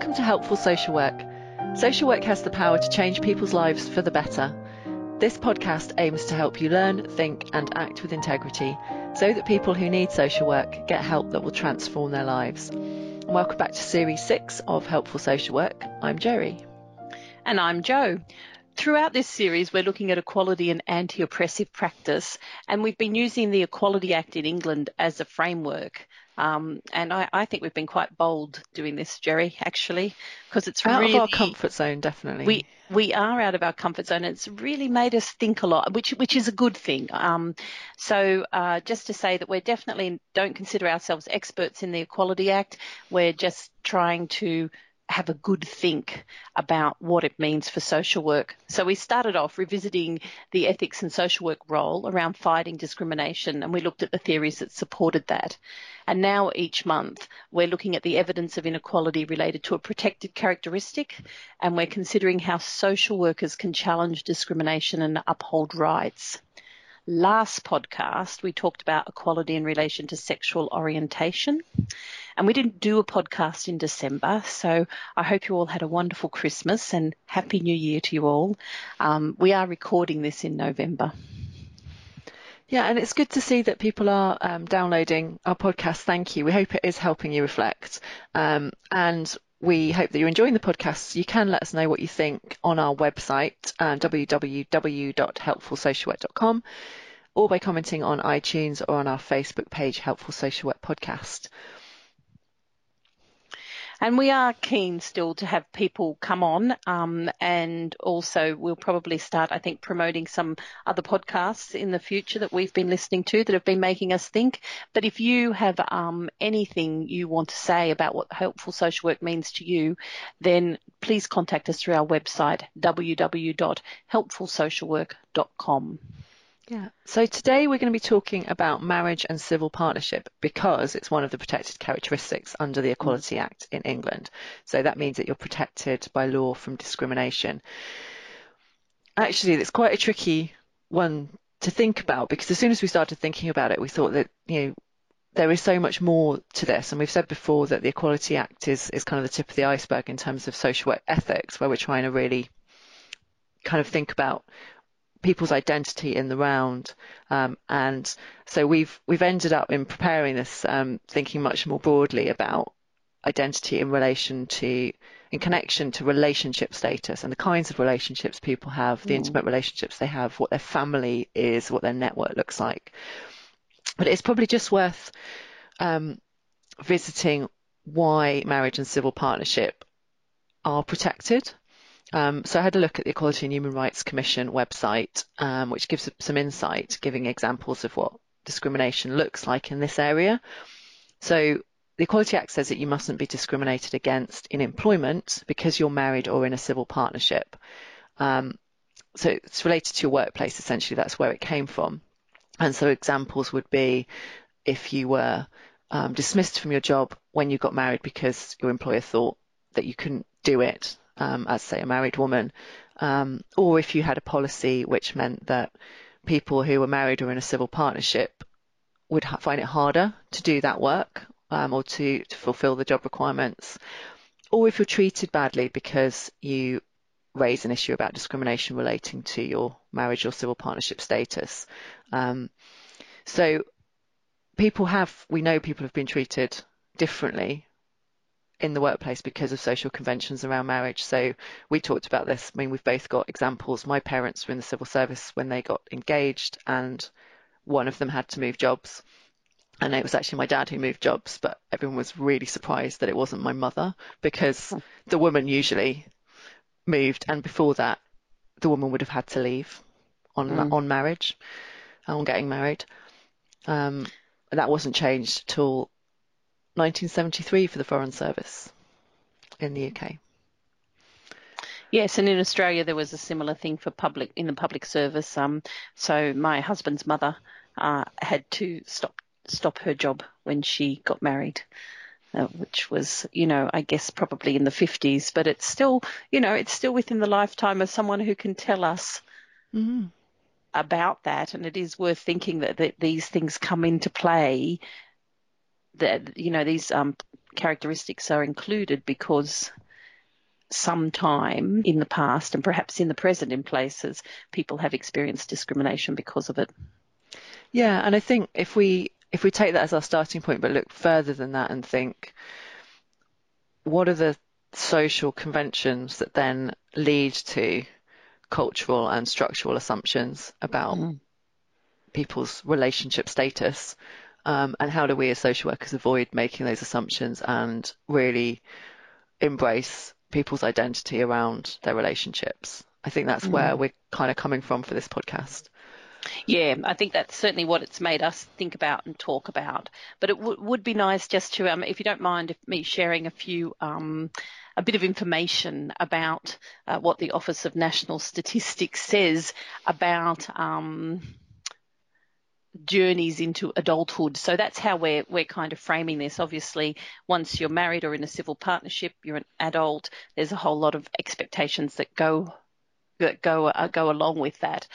Welcome to Helpful Social Work. Social work has the power to change people's lives for the better. This podcast aims to help you learn, think, and act with integrity so that people who need social work get help that will transform their lives. Welcome back to Series 6 of Helpful Social Work. I'm Jerry. And I'm Joe. Throughout this series, we're looking at equality and anti oppressive practice, and we've been using the Equality Act in England as a framework. Um, and I, I, think we've been quite bold doing this, Jerry, actually, because it's out really, of our comfort zone, definitely. We we are out of our comfort zone. It's really made us think a lot, which which is a good thing. Um, so uh, just to say that we're definitely don't consider ourselves experts in the Equality Act. We're just trying to have a good think about what it means for social work. So we started off revisiting the ethics and social work role around fighting discrimination and we looked at the theories that supported that. And now each month we're looking at the evidence of inequality related to a protected characteristic and we're considering how social workers can challenge discrimination and uphold rights last podcast, we talked about equality in relation to sexual orientation. And we didn't do a podcast in December, so I hope you all had a wonderful Christmas and Happy New Year to you all. Um, we are recording this in November. Yeah, and it's good to see that people are um, downloading our podcast. Thank you. We hope it is helping you reflect. Um, and we hope that you're enjoying the podcast. You can let us know what you think on our website, uh, www.helpfulsocialwork.com or by commenting on iTunes or on our Facebook page, Helpful Social Work Podcast. And we are keen still to have people come on, um, and also we'll probably start, I think, promoting some other podcasts in the future that we've been listening to that have been making us think. But if you have um, anything you want to say about what helpful social work means to you, then please contact us through our website www.helpfulsocialwork.com. Yeah. So today we're going to be talking about marriage and civil partnership because it's one of the protected characteristics under the Equality mm. Act in England. So that means that you're protected by law from discrimination. Actually, it's quite a tricky one to think about because as soon as we started thinking about it, we thought that, you know, there is so much more to this. And we've said before that the Equality Act is, is kind of the tip of the iceberg in terms of social work ethics, where we're trying to really kind of think about people's identity in the round. Um, and so we've we've ended up in preparing this um, thinking much more broadly about identity in relation to in connection to relationship status and the kinds of relationships people have, the mm. intimate relationships they have, what their family is, what their network looks like. But it's probably just worth um, visiting why marriage and civil partnership are protected um, so I had a look at the Equality and Human Rights Commission website, um, which gives some insight, giving examples of what discrimination looks like in this area. So the Equality Act says that you mustn't be discriminated against in employment because you're married or in a civil partnership. Um, so it's related to your workplace, essentially. That's where it came from. And so examples would be if you were um, dismissed from your job when you got married because your employer thought that you couldn't do it um, as say a married woman, um, or if you had a policy which meant that people who were married or in a civil partnership would ha- find it harder to do that work um, or to, to fulfill the job requirements, or if you're treated badly because you raise an issue about discrimination relating to your marriage or civil partnership status. Um, so people have, we know people have been treated differently in the workplace because of social conventions around marriage. So we talked about this. I mean, we've both got examples. My parents were in the civil service when they got engaged, and one of them had to move jobs. And it was actually my dad who moved jobs, but everyone was really surprised that it wasn't my mother because the woman usually moved, and before that, the woman would have had to leave on mm. on marriage, on getting married. Um, that wasn't changed till 1973 for the Foreign Service in the UK. Yes, and in Australia there was a similar thing for public in the public service. Um, so my husband's mother uh, had to stop stop her job when she got married, uh, which was, you know, I guess probably in the 50s, but it's still, you know, it's still within the lifetime of someone who can tell us mm-hmm. about that, and it is worth thinking that, that these things come into play that you know these um, characteristics are included because sometime in the past and perhaps in the present in places people have experienced discrimination because of it. Yeah, and I think if we if we take that as our starting point but look further than that and think what are the social conventions that then lead to cultural and structural assumptions about mm. people's relationship status um, and how do we as social workers avoid making those assumptions and really embrace people's identity around their relationships. I think that's mm. where we're kind of coming from for this podcast. Yeah, I think that's certainly what it's made us think about and talk about. But it w- would be nice just to, um, if you don't mind, me sharing a few, um, a bit of information about uh, what the Office of National Statistics says about um, journeys into adulthood. So that's how we're we're kind of framing this. Obviously, once you're married or in a civil partnership, you're an adult. There's a whole lot of expectations that go that go uh, go along with that.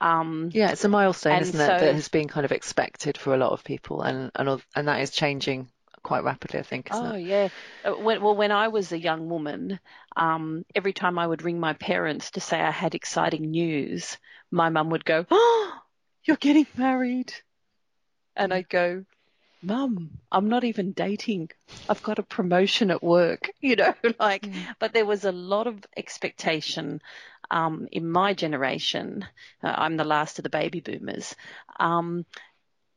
Um, yeah, it's a milestone, isn't so, it, that has been kind of expected for a lot of people, and and and that is changing quite rapidly, I think. oh it? yeah. Uh, when, well, when I was a young woman, um, every time I would ring my parents to say I had exciting news, my mum would go, "Oh, you're getting married," and I'd go, Mum, I'm not even dating. I've got a promotion at work, you know, like, mm. but there was a lot of expectation um, in my generation. Uh, I'm the last of the baby boomers. Um,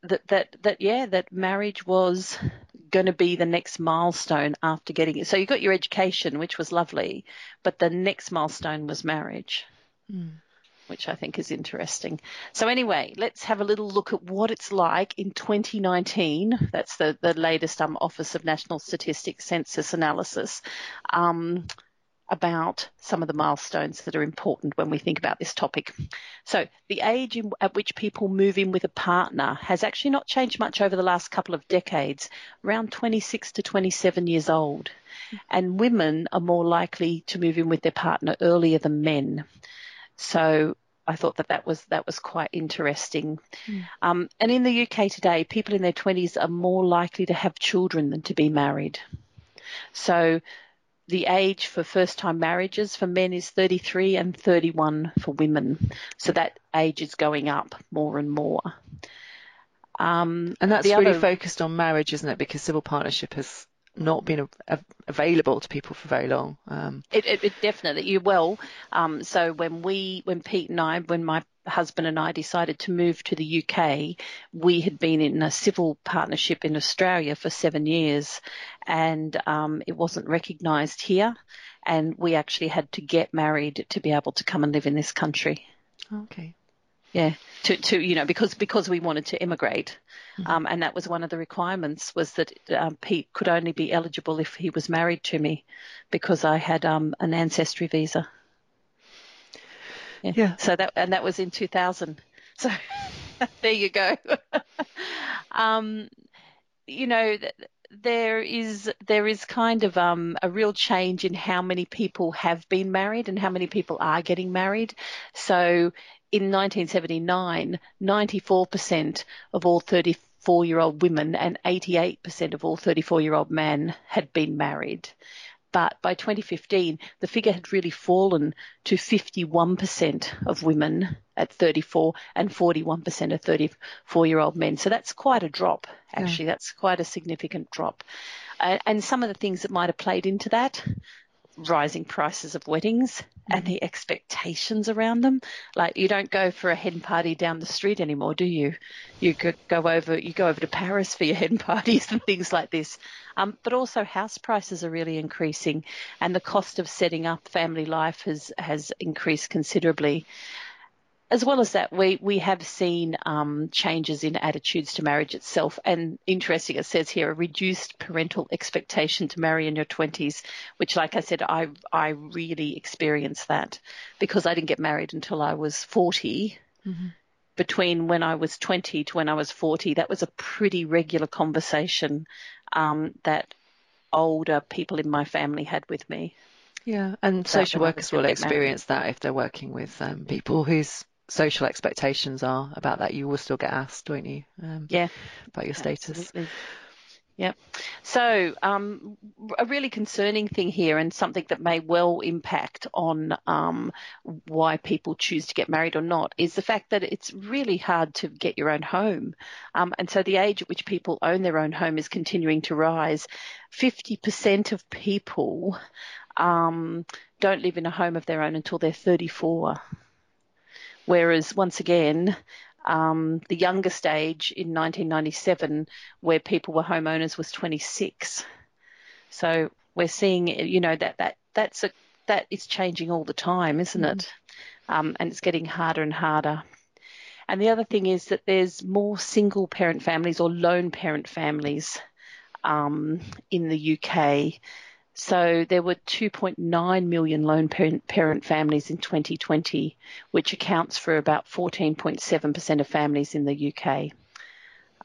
that that that yeah, that marriage was going to be the next milestone after getting it. So you got your education, which was lovely, but the next milestone was marriage. Mm which I think is interesting. So anyway, let's have a little look at what it's like in 2019. That's the, the latest um, Office of National Statistics census analysis. Um, about some of the milestones that are important when we think about this topic. So, the age in, at which people move in with a partner has actually not changed much over the last couple of decades, around 26 to 27 years old. And women are more likely to move in with their partner earlier than men. So, I thought that that was that was quite interesting. Mm. Um, and in the UK today, people in their 20s are more likely to have children than to be married. So the age for first time marriages for men is 33 and 31 for women. So that age is going up more and more. Um, and that's really other... focused on marriage, isn't it? Because civil partnership has not been a, a, available to people for very long. Um, it, it, it, definitely you will. Um, so when we, when Pete and I, when my husband and I decided to move to the UK, we had been in a civil partnership in Australia for seven years, and um, it wasn't recognised here, and we actually had to get married to be able to come and live in this country. Okay. Yeah, to, to you know because because we wanted to immigrate, mm-hmm. um, and that was one of the requirements was that um, Pete could only be eligible if he was married to me, because I had um, an ancestry visa. Yeah. yeah. So that and that was in 2000. So there you go. um, you know. there is there is kind of um, a real change in how many people have been married and how many people are getting married. So in 1979, 94% of all 34 year old women and 88% of all 34 year old men had been married. But by 2015, the figure had really fallen to 51% of women at 34 and 41% of 34 year old men. So that's quite a drop, actually. Yeah. That's quite a significant drop. Uh, and some of the things that might have played into that rising prices of weddings and the expectations around them. Like you don't go for a hen party down the street anymore, do you? You go over, you go over to Paris for your hen parties and things like this. Um, but also house prices are really increasing, and the cost of setting up family life has has increased considerably as well as that, we, we have seen um, changes in attitudes to marriage itself. And interesting, it says here, a reduced parental expectation to marry in your 20s, which, like I said, I, I really experienced that because I didn't get married until I was 40. Mm-hmm. Between when I was 20 to when I was 40, that was a pretty regular conversation um, that older people in my family had with me. Yeah, and social workers will experience married. that if they're working with um, people whose social expectations are about that, you will still get asked, won't you? Um, yeah. About your status. Absolutely. Yep. So, um, a really concerning thing here, and something that may well impact on um, why people choose to get married or not, is the fact that it's really hard to get your own home. Um, and so, the age at which people own their own home is continuing to rise. 50% of people um, don't live in a home of their own until they're 34. Whereas, once again, um, the youngest age in 1997, where people were homeowners, was 26. So we're seeing, you know, that that that's a that is changing all the time, isn't mm. it? Um, and it's getting harder and harder. And the other thing is that there's more single parent families or lone parent families um, in the UK so there were 2.9 million lone parent, parent families in 2020, which accounts for about 14.7% of families in the UK.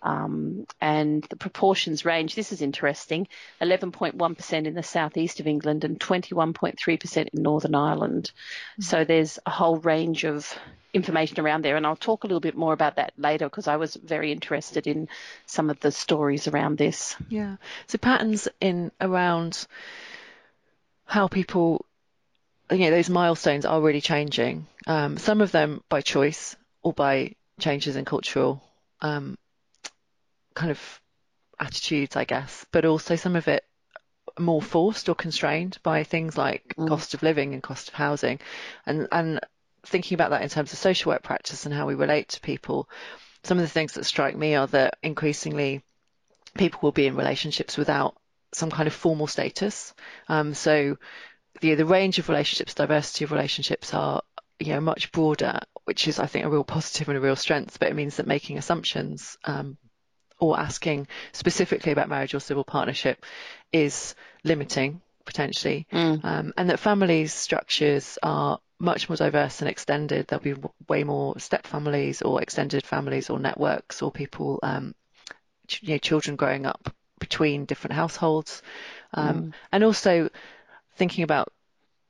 Um, and the proportions range. This is interesting: 11.1% in the southeast of England and 21.3% in Northern Ireland. Mm-hmm. So there's a whole range of information around there, and I'll talk a little bit more about that later because I was very interested in some of the stories around this. Yeah. So patterns in around how people, you know, those milestones are really changing. Um, some of them by choice or by changes in cultural um, kind of attitudes, I guess, but also some of it more forced or constrained by things like mm. cost of living and cost of housing, and and thinking about that in terms of social work practice and how we relate to people. Some of the things that strike me are that increasingly people will be in relationships without some kind of formal status. Um, so the the range of relationships, diversity of relationships are you know much broader, which is I think a real positive and a real strength. But it means that making assumptions um, or asking specifically about marriage or civil partnership is limiting potentially, mm. um, and that families structures are much more diverse and extended. There'll be way more step families or extended families or networks or people, um, you know, children growing up between different households, um, mm. and also thinking about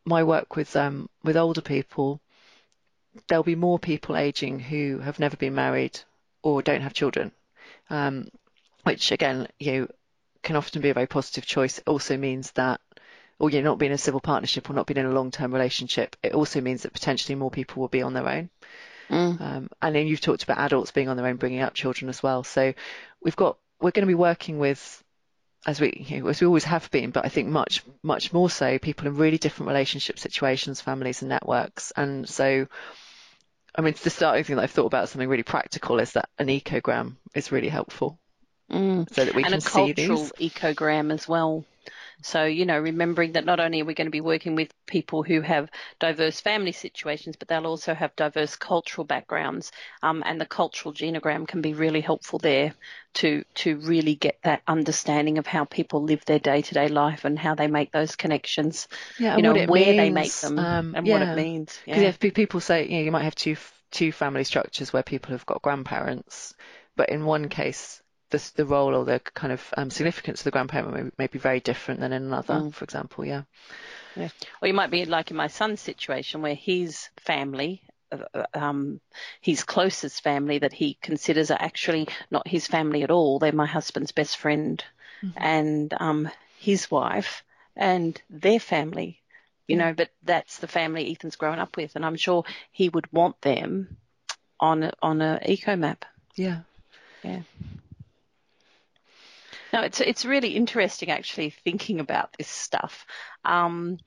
my work with um, with older people. There'll be more people aging who have never been married or don't have children um, which again, you know, can often be a very positive choice. It also means that, or you know, not being in a civil partnership or not being in a long-term relationship, it also means that potentially more people will be on their own. Mm. Um, and then you've talked about adults being on their own, bringing up children as well. So we've got, we're going to be working with, as we, you know, as we always have been, but I think much, much more so, people in really different relationship situations, families and networks. And so I mean, the starting thing that I've thought about something really practical is that an ecogram is really helpful. Mm. So that we and can see these. And a cultural ecogram as well. So, you know, remembering that not only are we going to be working with people who have diverse family situations, but they'll also have diverse cultural backgrounds. Um, and the cultural genogram can be really helpful there to, to really get that understanding of how people live their day to day life and how they make those connections. Yeah, you know, where means, they make them um, and yeah. what it means. Because yeah. if people say, you know, you might have two, two family structures where people have got grandparents, but in one case, the, the role or the kind of um, significance of the grandparent may, may, be very different than in another, mm. for example. Yeah. Yeah. Or you might be like in my son's situation where his family, uh, uh, um, his closest family that he considers are actually not his family at all. They're my husband's best friend mm-hmm. and um, his wife and their family. You know, but that's the family Ethan's grown up with, and I'm sure he would want them on on a eco map. Yeah. Yeah. No, it's it's really interesting actually thinking about this stuff. Um,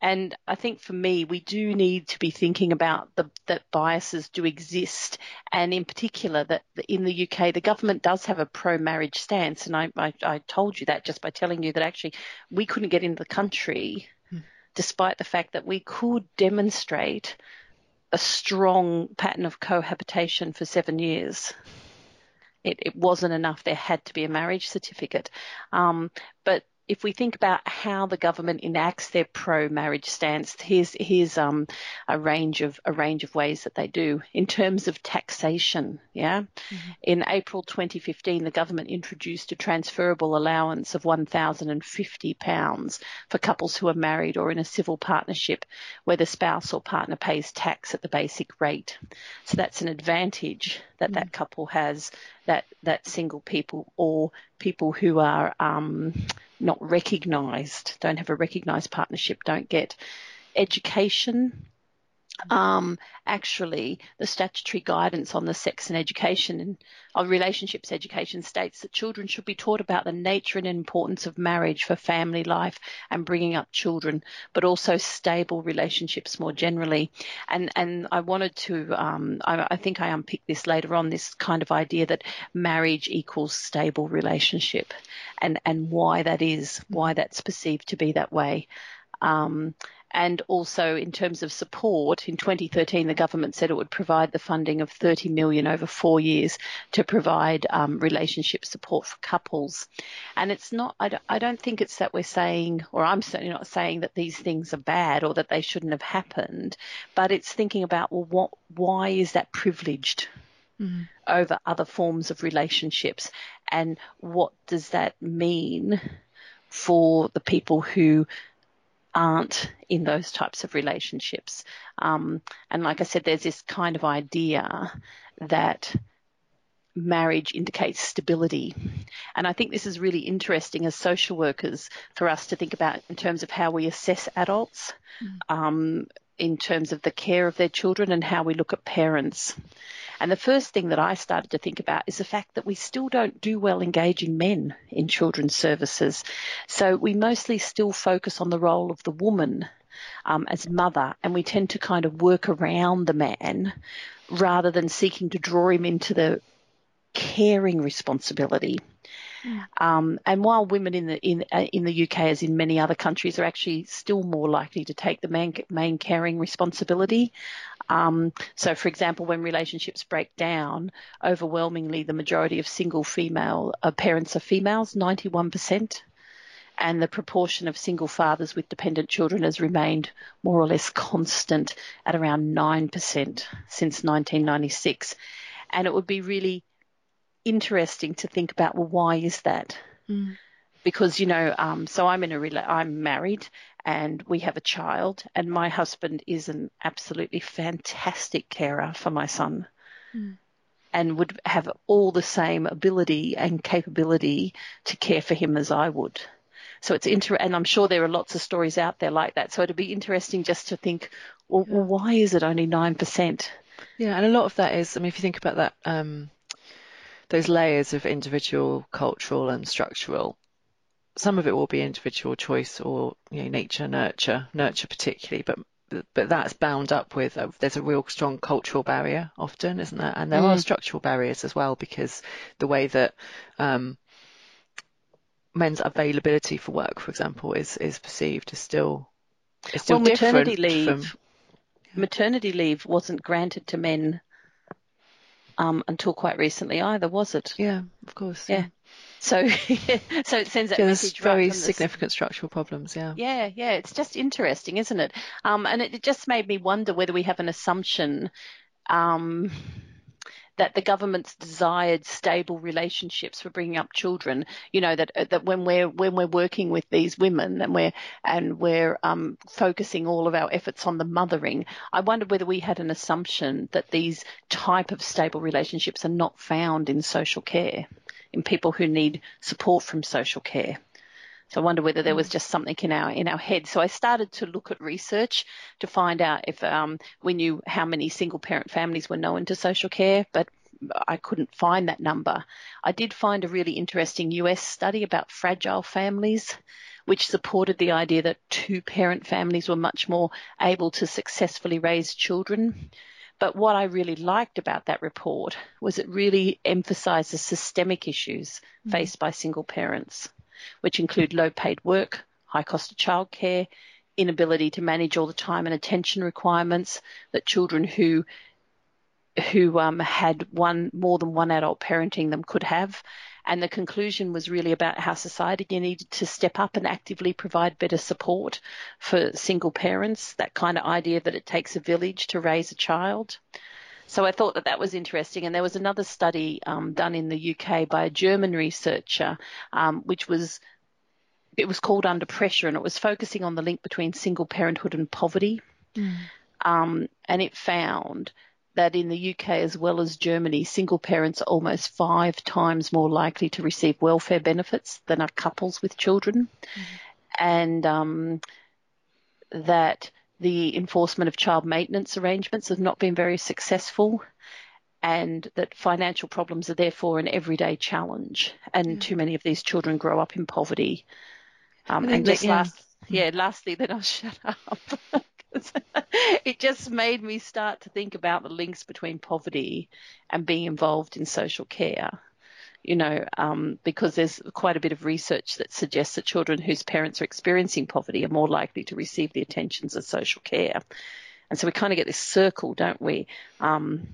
and I think for me, we do need to be thinking about the, that biases do exist, and in particular that in the UK, the government does have a pro-marriage stance. And I, I, I told you that just by telling you that actually we couldn't get into the country, hmm. despite the fact that we could demonstrate a strong pattern of cohabitation for seven years it, it wasn't enough. There had to be a marriage certificate. Um, but if we think about how the government enacts their pro-marriage stance, here's here's um, a range of a range of ways that they do in terms of taxation. Yeah, mm-hmm. in April 2015, the government introduced a transferable allowance of 1,050 pounds for couples who are married or in a civil partnership where the spouse or partner pays tax at the basic rate. So that's an advantage that mm. that couple has, that that single people or people who are um, not recognised, don't have a recognised partnership, don't get education um, actually, the statutory guidance on the sex and education and on relationships education states that children should be taught about the nature and importance of marriage for family life and bringing up children, but also stable relationships more generally. And and I wanted to, um, I, I think I unpicked this later on, this kind of idea that marriage equals stable relationship, and and why that is, why that's perceived to be that way. Um, and also in terms of support, in 2013 the government said it would provide the funding of 30 million over four years to provide um, relationship support for couples. And it's not, I don't, I don't think it's that we're saying, or I'm certainly not saying that these things are bad or that they shouldn't have happened, but it's thinking about, well, what, why is that privileged? Mm. over other forms of relationships and what does that mean for the people who aren't in those types of relationships. Um, and like I said, there's this kind of idea that marriage indicates stability. And I think this is really interesting as social workers for us to think about in terms of how we assess adults, mm. um, in terms of the care of their children and how we look at parents. And the first thing that I started to think about is the fact that we still don't do well engaging men in children's services. So we mostly still focus on the role of the woman um, as mother, and we tend to kind of work around the man rather than seeking to draw him into the caring responsibility. Mm. Um, and while women in the in uh, in the UK, as in many other countries, are actually still more likely to take the main main caring responsibility, um, so, for example, when relationships break down, overwhelmingly the majority of single female uh, parents are females, 91%, and the proportion of single fathers with dependent children has remained more or less constant at around 9% since 1996. And it would be really interesting to think about, well, why is that? Mm. Because, you know, um, so I'm in a, rela- I'm married and we have a child and my husband is an absolutely fantastic carer for my son mm. and would have all the same ability and capability to care for him as I would. So it's inter, and I'm sure there are lots of stories out there like that. So it'd be interesting just to think, well, yeah. well why is it only 9%? Yeah, and a lot of that is, I mean, if you think about that, um, those layers of individual, cultural, and structural, some of it will be individual choice or you know, nature, nurture, nurture particularly, but but that's bound up with a, there's a real strong cultural barrier often, isn't there? And there mm. are structural barriers as well because the way that um, men's availability for work, for example, is is perceived is still is still well, maternity leave. From, yeah. Maternity leave wasn't granted to men um, until quite recently either, was it? Yeah, of course. Yeah. yeah. So, so it sends that yeah, message. Very right significant structural problems. Yeah. Yeah, yeah. It's just interesting, isn't it? Um, and it, it, just made me wonder whether we have an assumption. Um, that the government's desired stable relationships for bringing up children, you know, that that when we're when we're working with these women and we're and we're um, focusing all of our efforts on the mothering, I wondered whether we had an assumption that these type of stable relationships are not found in social care, in people who need support from social care. So I wonder whether there was mm. just something in our in our head. So I started to look at research to find out if um, we knew how many single parent families were known to social care, but I couldn't find that number. I did find a really interesting US study about fragile families, which supported the idea that two parent families were much more able to successfully raise children. But what I really liked about that report was it really emphasized the systemic issues mm. faced by single parents which include low paid work, high cost of childcare, inability to manage all the time and attention requirements that children who who um, had one more than one adult parenting them could have. And the conclusion was really about how society needed to step up and actively provide better support for single parents, that kind of idea that it takes a village to raise a child. So I thought that that was interesting. And there was another study um, done in the UK by a German researcher, um, which was it was called Under Pressure, and it was focusing on the link between single parenthood and poverty. Mm. Um, and it found that in the UK as well as Germany, single parents are almost five times more likely to receive welfare benefits than are couples with children. Mm-hmm. And um, that the enforcement of child maintenance arrangements have not been very successful and that financial problems are therefore an everyday challenge and yeah. too many of these children grow up in poverty. Um, and just that, yeah. last, yeah, lastly, then I'll shut up. it just made me start to think about the links between poverty and being involved in social care. You know, um, because there's quite a bit of research that suggests that children whose parents are experiencing poverty are more likely to receive the attentions of social care. And so we kind of get this circle, don't we? Um,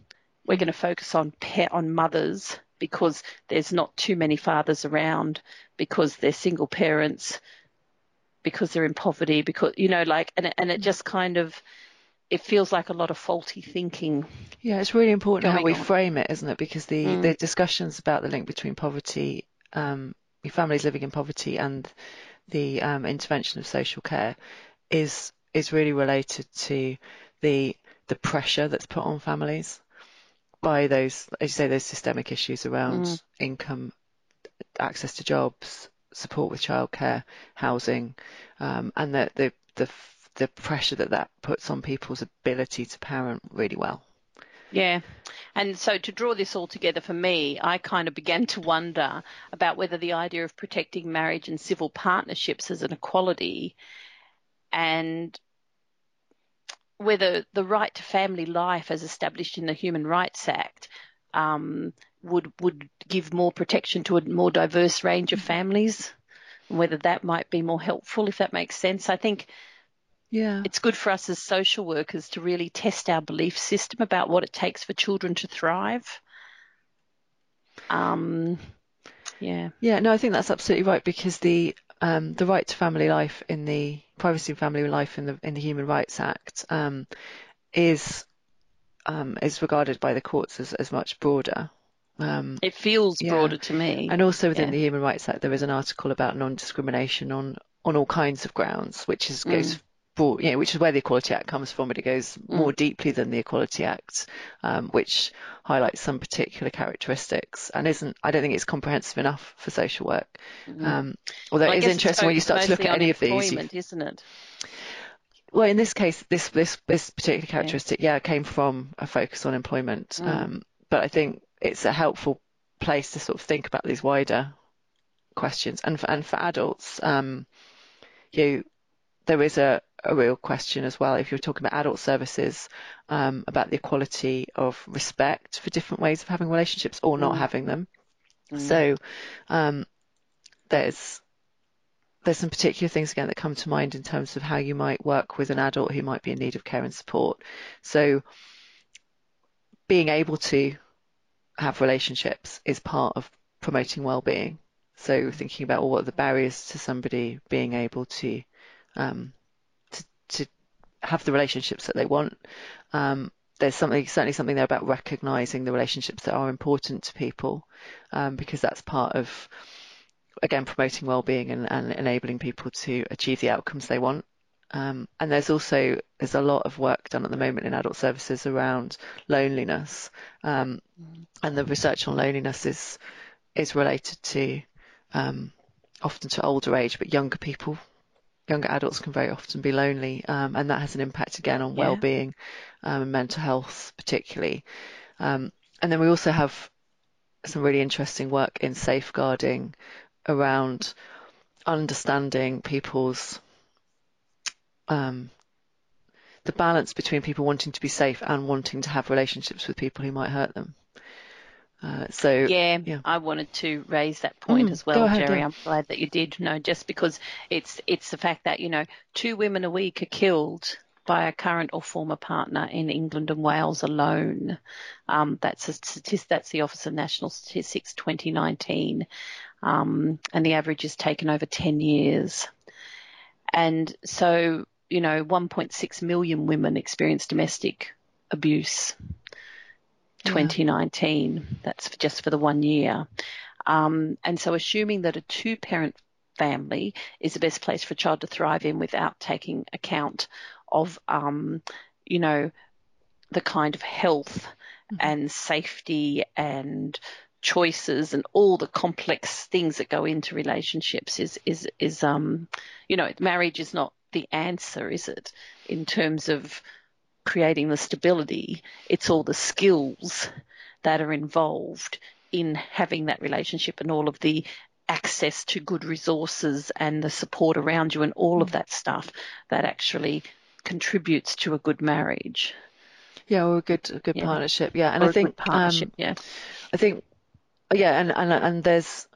we're going to focus on on mothers because there's not too many fathers around because they're single parents because they're in poverty, because you know, like, and and it just kind of it feels like a lot of faulty thinking. Yeah, it's really important how we on. frame it, isn't it? Because the mm. the discussions about the link between poverty, um, families living in poverty, and the um, intervention of social care is is really related to the the pressure that's put on families by those, as you say, those systemic issues around mm. income, access to jobs, support with childcare, housing, um, and the, the, the the pressure that that puts on people's ability to parent really well. Yeah. And so to draw this all together for me, I kind of began to wonder about whether the idea of protecting marriage and civil partnerships as an equality and whether the right to family life as established in the Human Rights Act um, would would give more protection to a more diverse range of families, whether that might be more helpful, if that makes sense. I think yeah. it's good for us as social workers to really test our belief system about what it takes for children to thrive. Um, yeah. Yeah, no, I think that's absolutely right because the um, the right to family life in the privacy and family life in the in the Human Rights Act um, is um, is regarded by the courts as, as much broader. Um, it feels yeah. broader to me. And also within yeah. the Human Rights Act, there is an article about non-discrimination on on all kinds of grounds, which is goes mm broad, you know, which is where the Equality Act comes from, but it goes mm. more deeply than the Equality Act, um, which highlights some particular characteristics and isn't, I don't think it's comprehensive enough for social work. Mm. Um, although well, it is interesting when you start to look at any of these. Isn't it? Well, in this case, this this this particular characteristic, yeah, yeah came from a focus on employment. Mm. Um, but I think it's a helpful place to sort of think about these wider questions. And for, and for adults, um, you there is a a real question as well if you're talking about adult services um, about the equality of respect for different ways of having relationships or not mm. having them. Mm. So um, there's there's some particular things again that come to mind in terms of how you might work with an adult who might be in need of care and support. So being able to have relationships is part of promoting well-being. So thinking about well, what are the barriers to somebody being able to um, to have the relationships that they want. Um, there's something certainly something there about recognizing the relationships that are important to people, um, because that's part of again promoting well-being and, and, enabling people to achieve the outcomes they want. Um, and there's also there's a lot of work done at the moment in adult services around loneliness, um, and the research on loneliness is is related to um, often to older age, but younger people younger adults can very often be lonely, um, and that has an impact again on yeah. well-being um, and mental health, particularly. Um, and then we also have some really interesting work in safeguarding around understanding people's um, the balance between people wanting to be safe and wanting to have relationships with people who might hurt them. Uh, so yeah, yeah, I wanted to raise that point mm, as well, ahead, Jerry. Yeah. I'm glad that you did. No, just because it's it's the fact that you know two women a week are killed by a current or former partner in England and Wales alone. Um, that's a statistic, that's the Office of National Statistics 2019, um, and the average is taken over 10 years. And so, you know, 1.6 million women experience domestic abuse 2019. Yeah. That's just for the one year. Um, and so assuming that a two parent family is the best place for a child to thrive in without taking account of, um, you know, the kind of health mm-hmm. and safety and choices and all the complex things that go into relationships is is is um you know marriage is not the answer is it in terms of creating the stability it's all the skills that are involved in having that relationship and all of the access to good resources and the support around you and all of that stuff that actually contributes to a good marriage. Yeah, or a good a good yeah. partnership. Yeah, and or I think partnership. Um, yeah, I think yeah, and, and and there's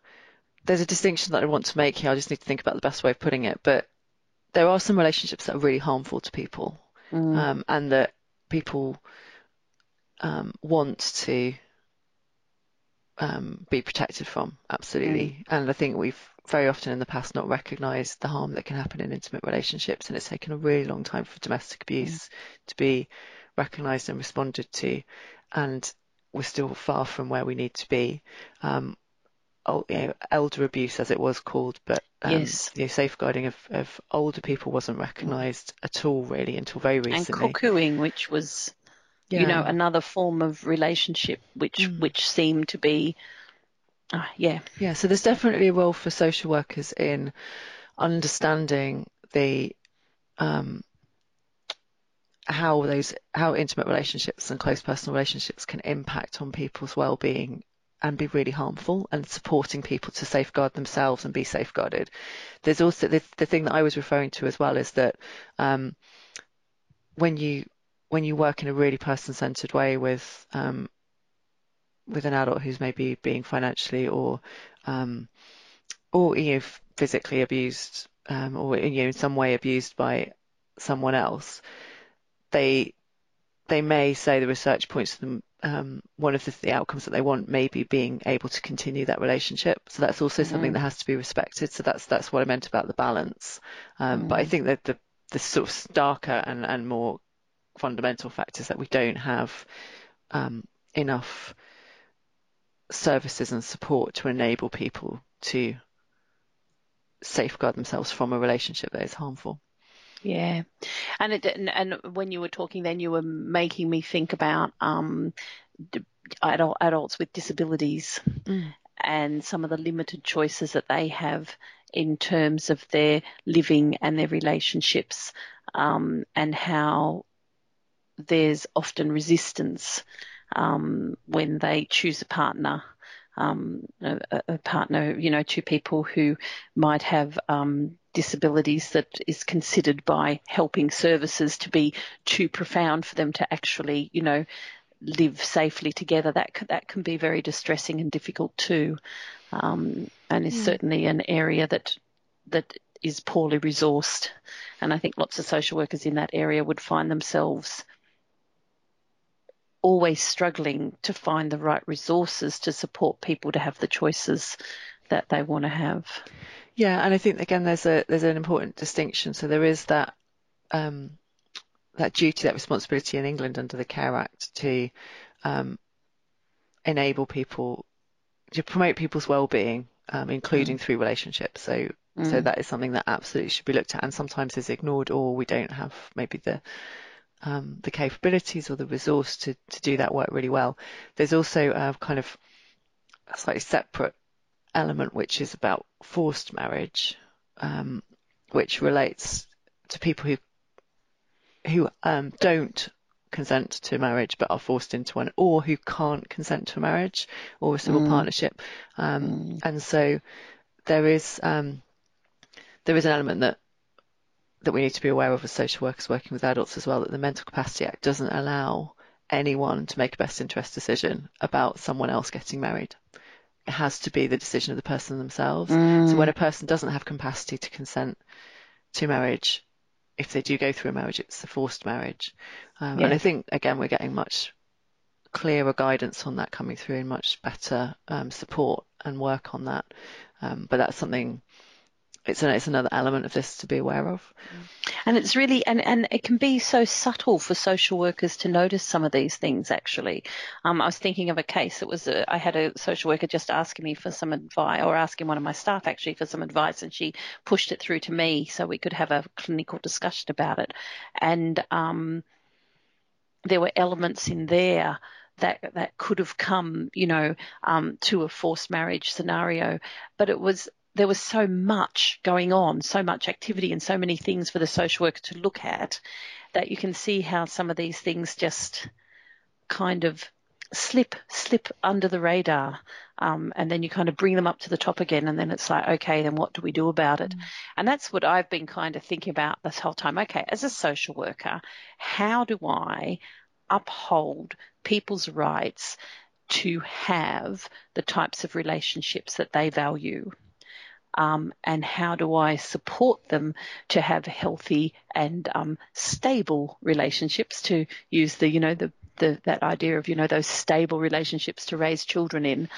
there's a distinction that I want to make here. I just need to think about the best way of putting it. But there are some relationships that are really harmful to people, mm. um, and that people um, want to um, be protected from. Absolutely. Mm. And I think we've very often in the past not recognised the harm that can happen in intimate relationships, and it's taken a really long time for domestic abuse mm. to be recognised and responded to, and we're still far from where we need to be. Um, you know, elder abuse, as it was called, but um, yes. you know, safeguarding of, of older people wasn't recognised at all, really, until very recently. And cuckooing, which was yeah. you know, another form of relationship which mm. which seemed to be uh, yeah. Yeah, so there's definitely a role for social workers in understanding the um, how those how intimate relationships and close personal relationships can impact on people's well-being and be really harmful and supporting people to safeguard themselves and be safeguarded. There's also the, the thing that I was referring to as well is that um, when you when you work in a really person-centered way with um, with an adult who's maybe being financially or um, or you know physically abused um, or you know in some way abused by someone else, they they may say the research points to them um, one of the, the, outcomes that they want may be being able to continue that relationship. So that's also mm-hmm. something that has to be respected. So that's that's what I meant about the balance. Um, mm-hmm. But I mm. think that the the sort of starker and, and more fundamental factors that we don't have um, enough services and support to enable people to safeguard themselves from a relationship that is harmful. Yeah, and it, and, and when you were talking, then you were making me think about um, adult, adults with disabilities mm. and some of the limited choices that they have in terms of their living and their relationships, um, and how there's often resistance um, when they choose a partner. Um, a, a, partner, you know, two people who might have um, disabilities that is considered by helping services to be too profound for them to actually, you know, live safely together. That that can be very distressing and difficult too, um, and is mm. certainly an area that that is poorly resourced. And I think lots of social workers in that area would find themselves always struggling to find the right resources to support people to have the choices that they want to have. Yeah, and I think again there's a there's an important distinction. So there is that um, that duty, that responsibility in England under the Care Act to um, enable people to promote people's well-being, um, including mm. through relationships. So mm. so that is something that absolutely should be looked at, and sometimes is ignored, or we don't have maybe the um, the capabilities or the resource to, to do that work really well. There's also a kind of a slightly separate element which is about forced marriage, um, which relates to people who who um, don't consent to marriage but are forced into one, or who can't consent to a marriage or a civil mm. partnership. Um, mm. And so there is um, there is an element that that we need to be aware of as social workers working with adults as well that the Mental Capacity Act doesn't allow anyone to make a best interest decision about someone else getting married. It has to be the decision of the person themselves. Mm. So when a person doesn't have capacity to consent to marriage, if they do go through a marriage, it's a forced marriage. Um, yeah. And I think, again, we're getting much clearer guidance on that coming through and much better um, support and work on that. Um, but that's something it's, an, it's another element of this to be aware of. And it's really, and, and it can be so subtle for social workers to notice some of these things actually. Um, I was thinking of a case. It was, a, I had a social worker just asking me for some advice or asking one of my staff actually for some advice and she pushed it through to me so we could have a clinical discussion about it. And, um, there were elements in there that that could have come, you know, um, to a forced marriage scenario, but it was there was so much going on, so much activity, and so many things for the social worker to look at that you can see how some of these things just kind of slip slip under the radar um, and then you kind of bring them up to the top again and then it's like okay then what do we do about it? Mm. and that's what i've been kind of thinking about this whole time. Okay as a social worker how do i uphold people's rights to have the types of relationships that they value um, and how do I support them to have healthy and um, stable relationships? To use the you know the the, that idea of you know those stable relationships to raise children in.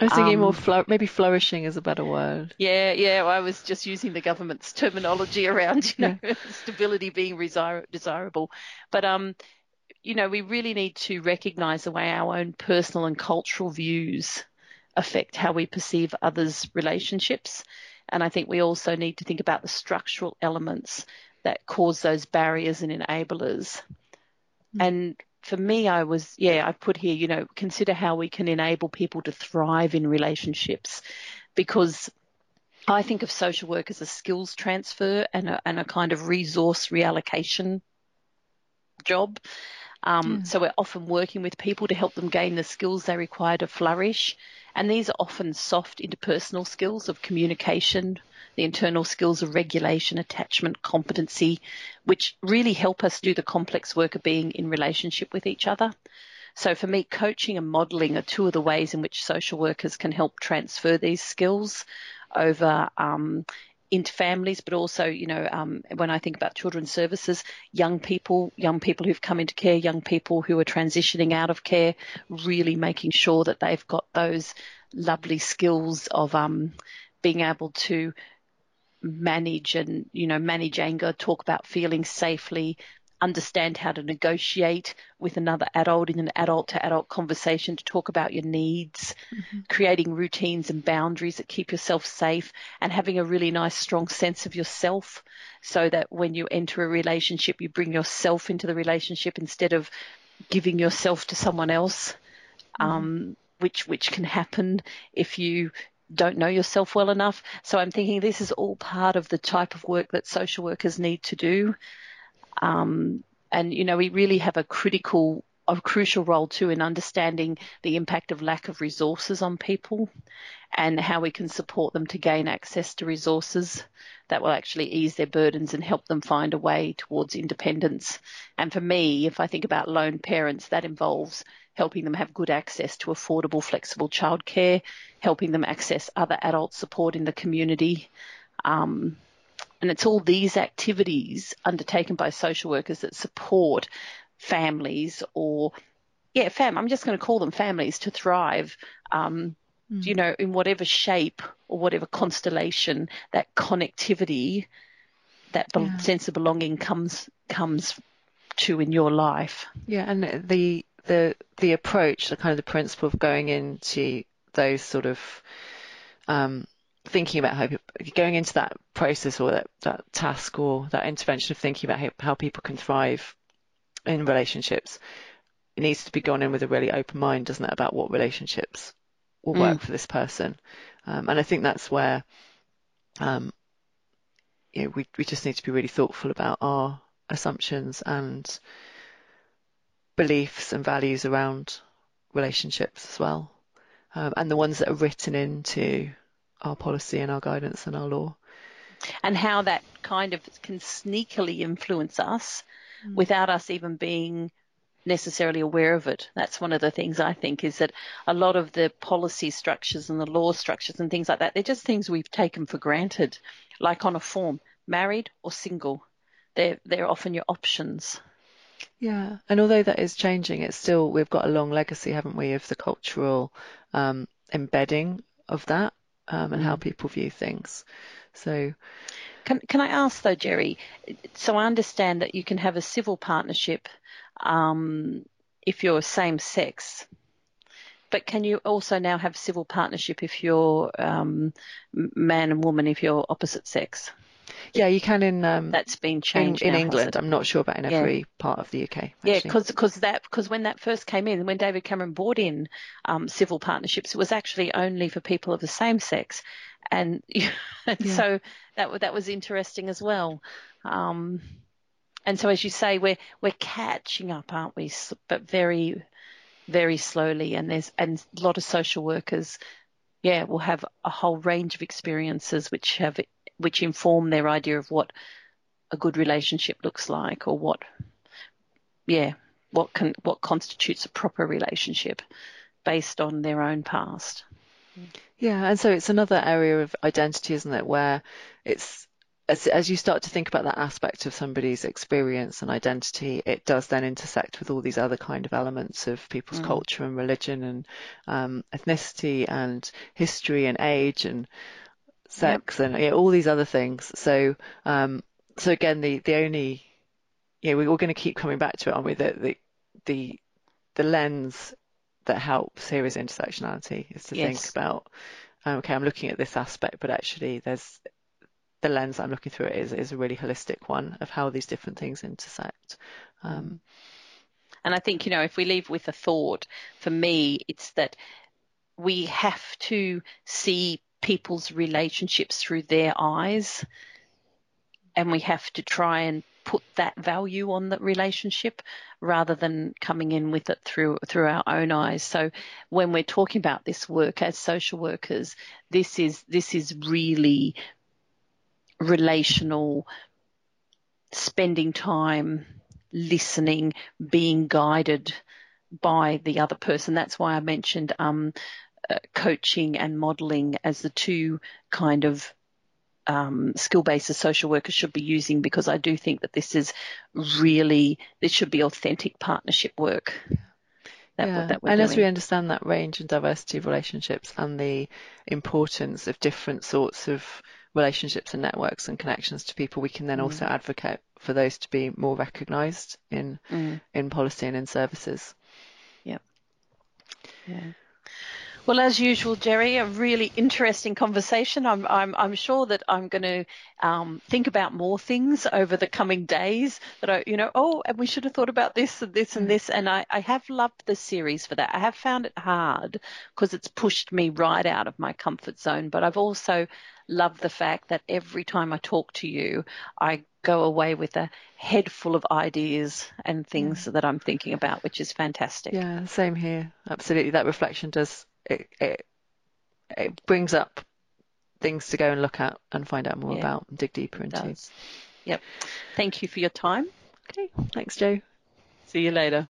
I was thinking um, more flo- maybe flourishing is a better word. Yeah, yeah. Well, I was just using the government's terminology around you know yeah. stability being desir- desirable, but um, you know we really need to recognise the way our own personal and cultural views affect how we perceive others' relationships, and I think we also need to think about the structural elements that cause those barriers and enablers. Mm. And for me, I was, yeah, I put here, you know, consider how we can enable people to thrive in relationships because I think of social work as a skills transfer and a, and a kind of resource reallocation job. Um, mm. So we're often working with people to help them gain the skills they require to flourish. And these are often soft interpersonal skills of communication, the internal skills of regulation, attachment, competency, which really help us do the complex work of being in relationship with each other. So for me, coaching and modelling are two of the ways in which social workers can help transfer these skills over um, into families, but also, you know, um, when I think about children's services, young people, young people who've come into care, young people who are transitioning out of care, really making sure that they've got those lovely skills of um, being able to manage and, you know, manage anger, talk about feeling safely, understand how to negotiate with another adult in an adult to adult conversation to talk about your needs, mm-hmm. creating routines and boundaries that keep yourself safe, and having a really nice, strong sense of yourself so that when you enter a relationship, you bring yourself into the relationship instead of giving yourself to someone else. Mm-hmm. Um, which which can happen if you don't know yourself well enough. So I'm thinking this is all part of the type of work that social workers need to do. Um, and, you know, we really have a critical, a crucial role too in understanding the impact of lack of resources on people and how we can support them to gain access to resources that will actually ease their burdens and help them find a way towards independence. And for me, if I think about lone parents, that involves helping them have good access to affordable, flexible childcare, helping them access other adult support in the community. Um, and it's all these activities undertaken by social workers that support families or, yeah, fam, I'm just going to call them families to thrive, um, mm. you know, in whatever shape or whatever constellation that connectivity, that yeah. sense of belonging comes, comes to in your life. Yeah. And the, the the approach, the kind of the principle of going into those sort of um, thinking about how people, going into that process or that, that task or that intervention of thinking about how, how people can thrive in relationships, it needs to be gone in with a really open mind, doesn't it, about what relationships will work mm. for this person. Um, and I think that's where um, you know, we we just need to be really thoughtful about our assumptions and beliefs and values around relationships as well, um, and the ones that are written into our policy and our guidance and our law. And how that kind of can sneakily influence us mm. without us even being necessarily aware of it. That's one of the things I think is that a lot of the policy structures and the law structures and things like that, they're just things we've taken for granted, like on a form, married or single. They're, they're often your options. Yeah, and although that is changing, it's still we've got a long legacy, haven't we, of the cultural um, embedding of that um, and how people view things. So, can can I ask though, Jerry? So I understand that you can have a civil partnership um, if you're same sex, but can you also now have civil partnership if you're um, man and woman if you're opposite sex? Yeah, you can in um, that's been changed in now, England. I'm not sure about in Yeah. every part of the UK. Yeah, actually. because that because when that first came in, when David Cameron brought in um, civil partnerships, it was actually only for people of the same sex, and, and Yeah. so that that was interesting as well. Um, and so, as you say, we're we're catching up, aren't we? But very, very slowly. And there's and a lot of social workers, yeah, will have a whole range of experiences which have which inform their idea of what a good relationship looks like, or what, yeah, what can what constitutes a proper relationship based on their own past. Yeah, and so it's another area of identity, isn't it, where it's as, as you start to think about that aspect of somebody's experience and identity, it does then intersect with all these other kind of elements of people's Mm. culture and religion and um, ethnicity and history and age and sex and yeah, all these other things. So, um, so again, the the only yeah, we- we're going to keep coming back to it, aren't we? The the the, the lens that helps here is intersectionality, is to Yes. think about um, okay, I'm looking at this aspect, but actually there's the lens I'm looking through it is, is a really holistic one of how these different things intersect. Um, And I think, you know, if we leave with a thought, for me, it's that we have to see people's relationships through their eyes and we have to try and put that value on the relationship rather than coming in with it through through our own eyes. So when we're talking about this work as social workers, this is this is really relational spending time listening, being guided by the other person. That's why I mentioned um, coaching and modelling as the two kind of um, skill bases social workers should be using because I do think that this is really this should be authentic partnership work. That, yeah. that and as we understand that range and diversity of relationships and the importance of different sorts of relationships and networks and connections to people, we can then Mm. also advocate for those to be more recognised in Mm, in policy and in services. yeah. Well, as usual, Jerry, a really interesting conversation. I'm I'm I'm sure that I'm going to um, think about more things over the coming days. That I, you know, oh, and we should have thought about this and this and this. And I I have loved the series for that. I have found it hard because it's pushed me right out of my comfort zone. But I've also loved the fact that every time I talk to you, I go away with a head full of ideas and things that I'm thinking about, which is fantastic. Yeah, same here. Absolutely, that reflection does it. It, it brings up things to go and look at and find out more Yeah, about and dig deeper into. does. Yep. Thank you for your time. Okay, thanks, Joe. See you later.